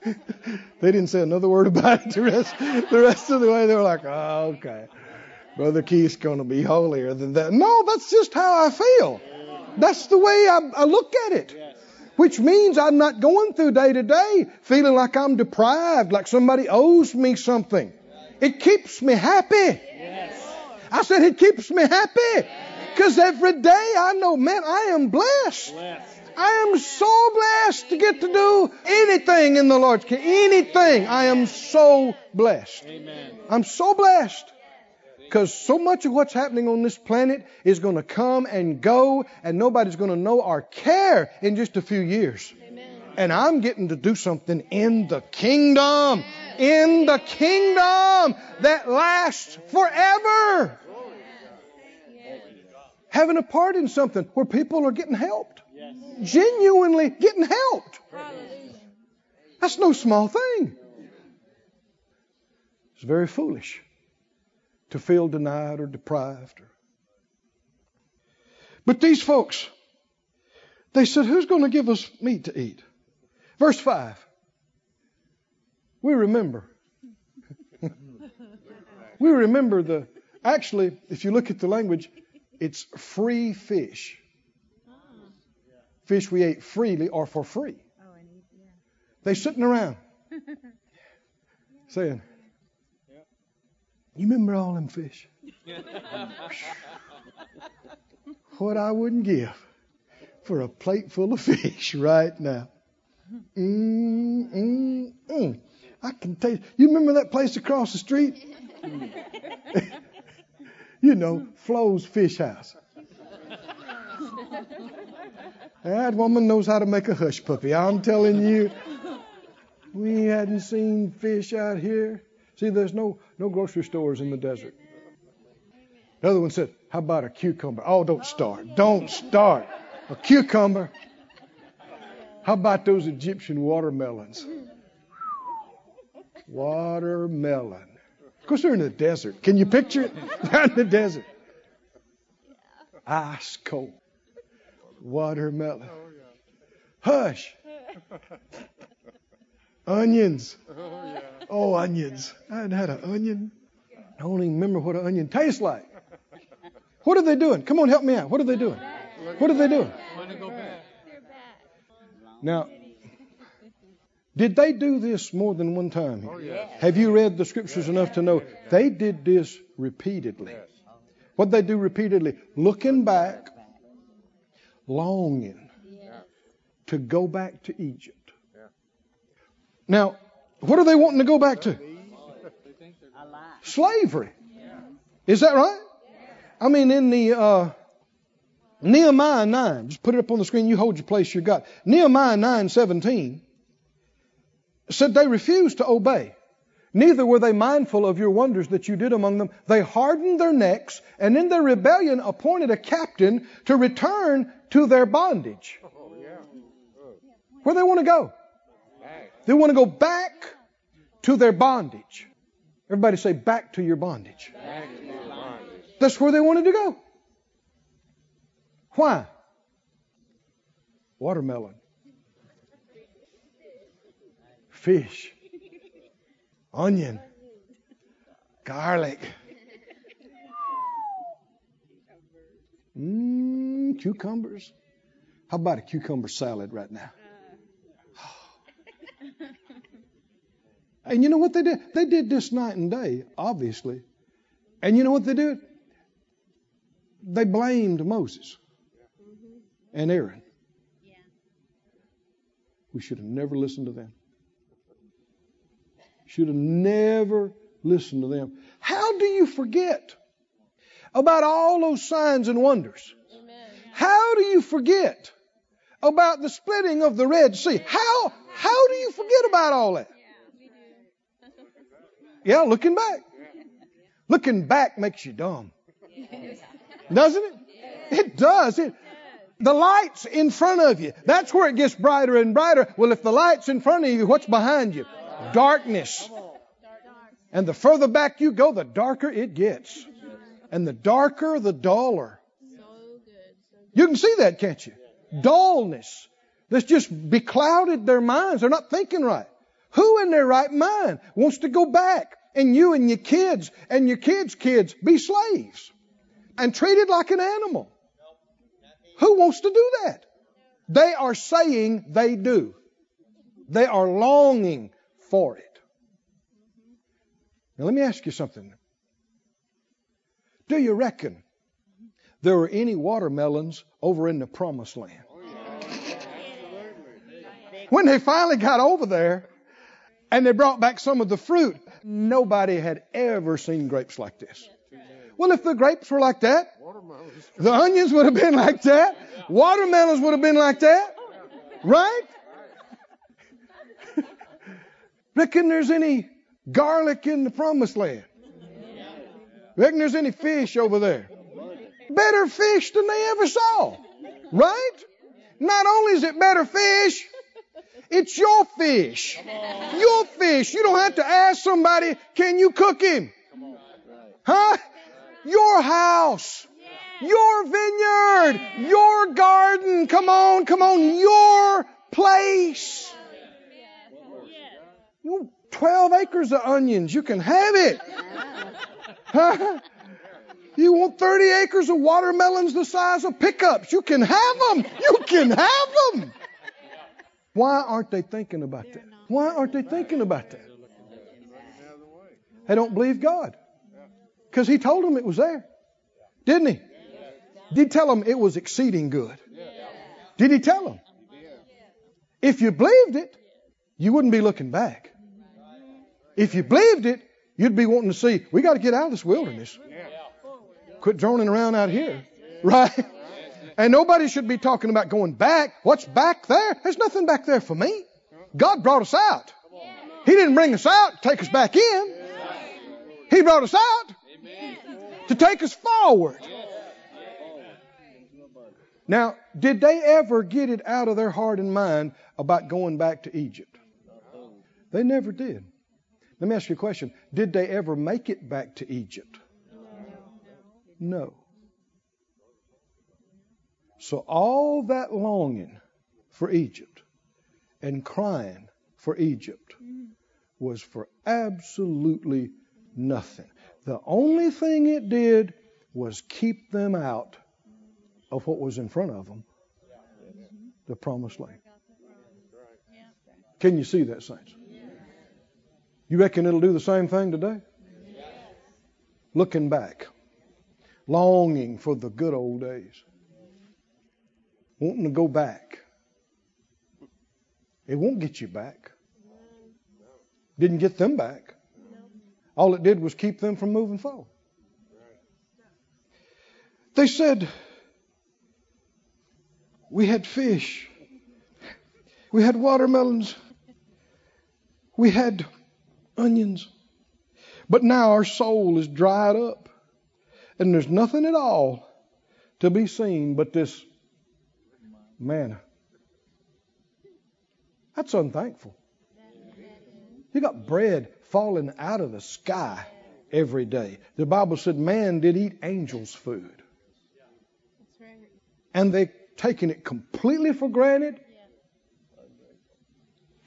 Lord. They didn't say another word about it the rest, the rest of the way. They were like, oh, okay. Brother Keith's going to be holier than that. No, that's just how I feel. That's the way I, I look at it. Which means I'm not going through day to day feeling like I'm deprived, like somebody owes me something. It keeps me happy. I said it keeps me happy. Because every day I know, man, I am blessed. I am so blessed to get to do anything in the Lord's kingdom. Anything. I am so blessed. I'm so blessed. Because so much of what's happening on this planet is going to come and go, and nobody's going to know or care in just a few years. Amen. And I'm getting to do something in the kingdom. In the kingdom that lasts forever. Having a part in something where people are getting helped. Genuinely getting helped. Hallelujah. That's no small thing. It's very foolish to feel denied or deprived. But these folks, they said, Who's going to give us meat to eat? Verse 5. We remember. we remember the, actually, if you look at the language, it's free fish. Fish we ate freely or for free. They sitting around saying, You remember all them fish? what I wouldn't give for a plate full of fish right now. Mm, mm, mm. I can taste. You remember that place across the street? you know, Flo's Fish House. That woman knows how to make a hush puppy. I'm telling you, we hadn't seen fish out here. See, there's no no grocery stores in the desert. The other one said, "How about a cucumber?" Oh, don't start. Don't start. A cucumber. How about those Egyptian watermelons? Watermelon. Of course, they're in the desert. Can you picture it? They're in the desert. Ice cold. Watermelon. Oh, Hush. Onions. Oh, oh, onions. I hadn't had an onion. I don't even remember what an onion tastes like. What are they doing? Come on, help me out. What are they doing? What are they doing? Want to go back? They're back. Now, did they do this more than one time? Oh, yes. Have you read the scriptures enough to know they did this repeatedly? What they do repeatedly? Looking back, longing to go back to Egypt. Now, what are they wanting to go back to? Slavery. Is that right? I mean, in the uh, Nehemiah 9, just put it up on the screen, you hold your place, you got. Nehemiah 9 17 said they refused to obey. Neither were they mindful of your wonders that you did among them. They hardened their necks and in their rebellion appointed a captain to return to their bondage. Where they want to go? They want to go back to their bondage. Everybody say, back to your bondage. That's where they wanted to go. Why? Watermelon. Fish. Onion. Garlic. Mmm, cucumbers. How about a cucumber salad right now? And you know what they did? They did this night and day, obviously. And you know what they did? They blamed Moses and Aaron. We should have never listened to them. Should have never listened to them. How do you forget about all those signs and wonders? Amen. How do you forget about the splitting of the Red Sea? How how do you forget about all that? Yeah, looking back. Looking back makes you dumb. Doesn't it? It does. It, the light's in front of you. That's where it gets brighter and brighter. Well, if the light's in front of you, what's behind you? Darkness. And the further back you go, the darker it gets. And the darker, the duller. You can see that, can't you? Dullness. That's just beclouded their minds. They're not thinking right. Who in their right mind wants to go back and you and your kids and your kids' kids be slaves and treated like an animal? Who wants to do that? They are saying they do. They are longing for it. Now let me ask you something. Do you reckon there were any watermelons over in the promised land? When they finally got over there and they brought back some of the fruit, nobody had ever seen grapes like this. Well, if the grapes were like that, the onions would have been like that, watermelons would have been like that, right? Reckon there's any garlic in the promised land? Reckon there's any fish over there? Better fish than they ever saw, right? Not only is it better fish, it's your fish. Your fish. You don't have to ask somebody, can you cook him? Huh? Your house. Your vineyard. Your garden. Come on, come on. Your place. You 12 acres of onions. You can have it. Huh? You want 30 acres of watermelons the size of pickups. You can have them. You can have them. Why aren't they thinking about that? Why aren't they thinking about that? They don't believe God. Because He told them it was there. Didn't He? Did he tell them it was exceeding good? Did he tell them? If you believed it, you wouldn't be looking back. If you believed it, you'd be wanting to see, we got to get out of this wilderness. Quit droning around out here. Right? And nobody should be talking about going back. What's back there? There's nothing back there for me. God brought us out. He didn't bring us out to take us back in. He brought us out to take us forward. Now, did they ever get it out of their heart and mind about going back to Egypt? They never did. Let me ask you a question. Did they ever make it back to Egypt? No. So all that longing for Egypt and crying for Egypt was for absolutely nothing. The only thing it did was keep them out of what was in front of them the promised land. Can you see that, saints? You reckon it'll do the same thing today? Looking back, longing for the good old days, wanting to go back. It won't get you back. Didn't get them back. All it did was keep them from moving forward. They said, We had fish, we had watermelons, we had onions, but now our soul is dried up, and there's nothing at all to be seen but this manna. That's unthankful. You got bread falling out of the sky every day. The Bible said man did eat angels' food. Right. And they've taken it completely for granted.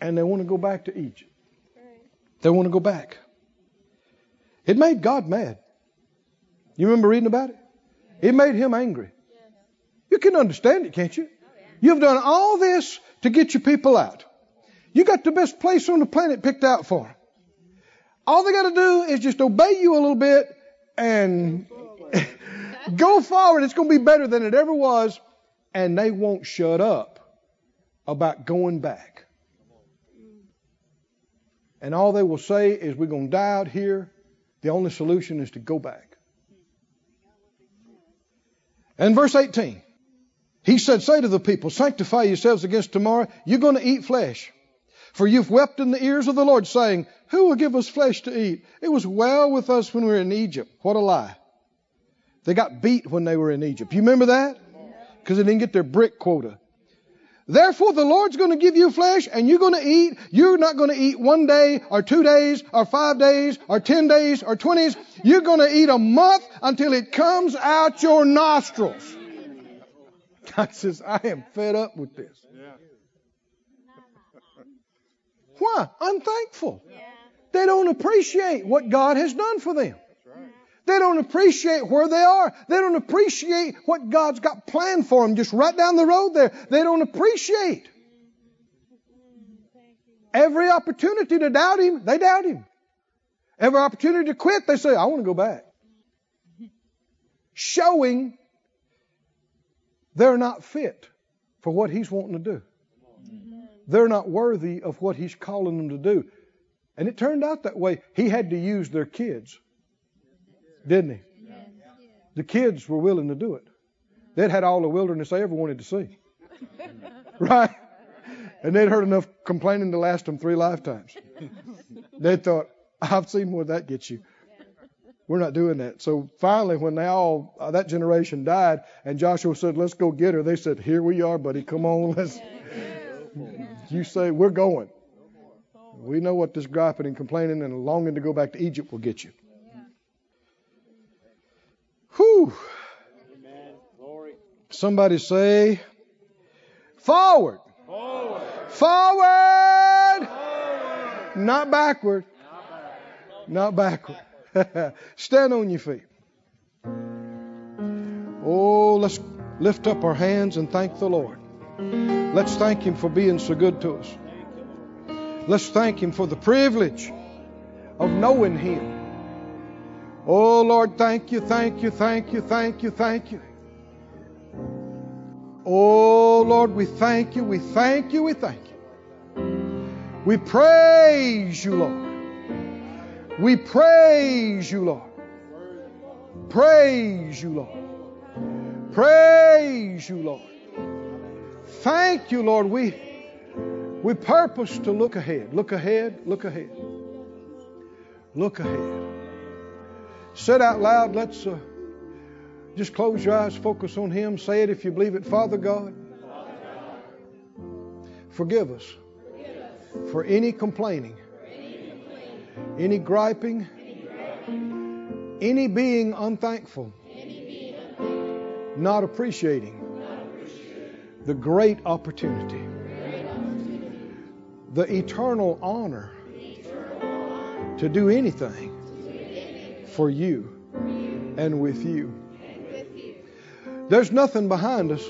And they want to go back to Egypt. They want to go back. It made God mad. You remember reading about it? It made him angry. You can understand it, can't you? You've done all this to get your people out. You got the best place on the planet picked out for them. All they got to do is just obey you a little bit and go forward. It's going to be better than it ever was. And they won't shut up about going back. And all they will say is, We're going to die out here. The only solution is to go back. And verse 18, he said, Say to the people, Sanctify yourselves against tomorrow. You're going to eat flesh. For you've wept in the ears of the Lord, saying, Who will give us flesh to eat? It was well with us when we were in Egypt. What a lie. They got beat when they were in Egypt. You remember that? Because they didn't get their brick quota. Therefore, the Lord's going to give you flesh and you're going to eat. You're not going to eat one day or two days or five days or ten days or twenties. You're going to eat a month until it comes out your nostrils. God says, I am fed up with this. Why? Unthankful. They don't appreciate what God has done for them. They don't appreciate where they are. They don't appreciate what God's got planned for them just right down the road there. They don't appreciate. Every opportunity to doubt Him, they doubt Him. Every opportunity to quit, they say, I want to go back. Showing they're not fit for what He's wanting to do. They're not worthy of what He's calling them to do. And it turned out that way. He had to use their kids, didn't He? The kids were willing to do it. They'd had all the wilderness they ever wanted to see. Right? And they'd heard enough complaining to last them three lifetimes. They thought, I've seen more that gets you. We're not doing that. So finally, when they all, uh, that generation died, and Joshua said, Let's go get her, they said, Here we are, buddy. Come on. Let's. You say, We're going. We know what this griping and complaining and longing to go back to Egypt will get you. Whew. Somebody say, forward. Forward. Not backward. Not backward. Stand on your feet. Oh, let's lift up our hands and thank the Lord. Let's thank Him for being so good to us. Let's thank Him for the privilege of knowing Him. Oh, Lord, thank you, thank you, thank you, thank you, thank you. Oh, Lord, we thank you, we thank you, we thank you. We praise you, Lord. We praise you, Lord. Praise you, Lord. Praise you, Lord. Thank you, Lord. We we purpose to look ahead. Look ahead. Look ahead. Look ahead. Said out loud, let's uh, just close your eyes, focus on Him. Say it if you believe it. Father God, forgive us for any complaining, any griping, any being unthankful, not appreciating the great opportunity, the eternal honor to do anything for you and with you. There's nothing behind us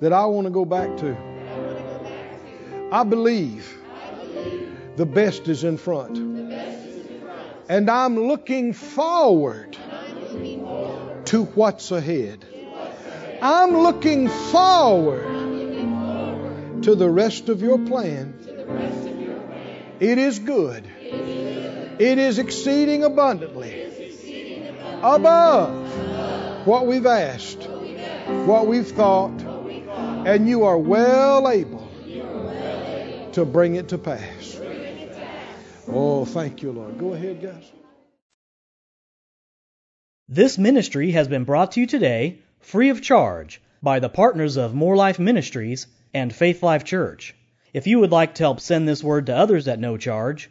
that I want to go back to. I believe the best is in front. And I'm looking forward to what's ahead. I'm looking forward to the rest of your plan. It is good. It is exceeding abundantly above what we've asked, what we've thought, and you are well able to bring it to pass. Oh, thank you, Lord. Go ahead, guys. This ministry has been brought to you today free of charge by the partners of Moore Life Ministries and Faith Life Church. If you would like to help send this word to others at no charge,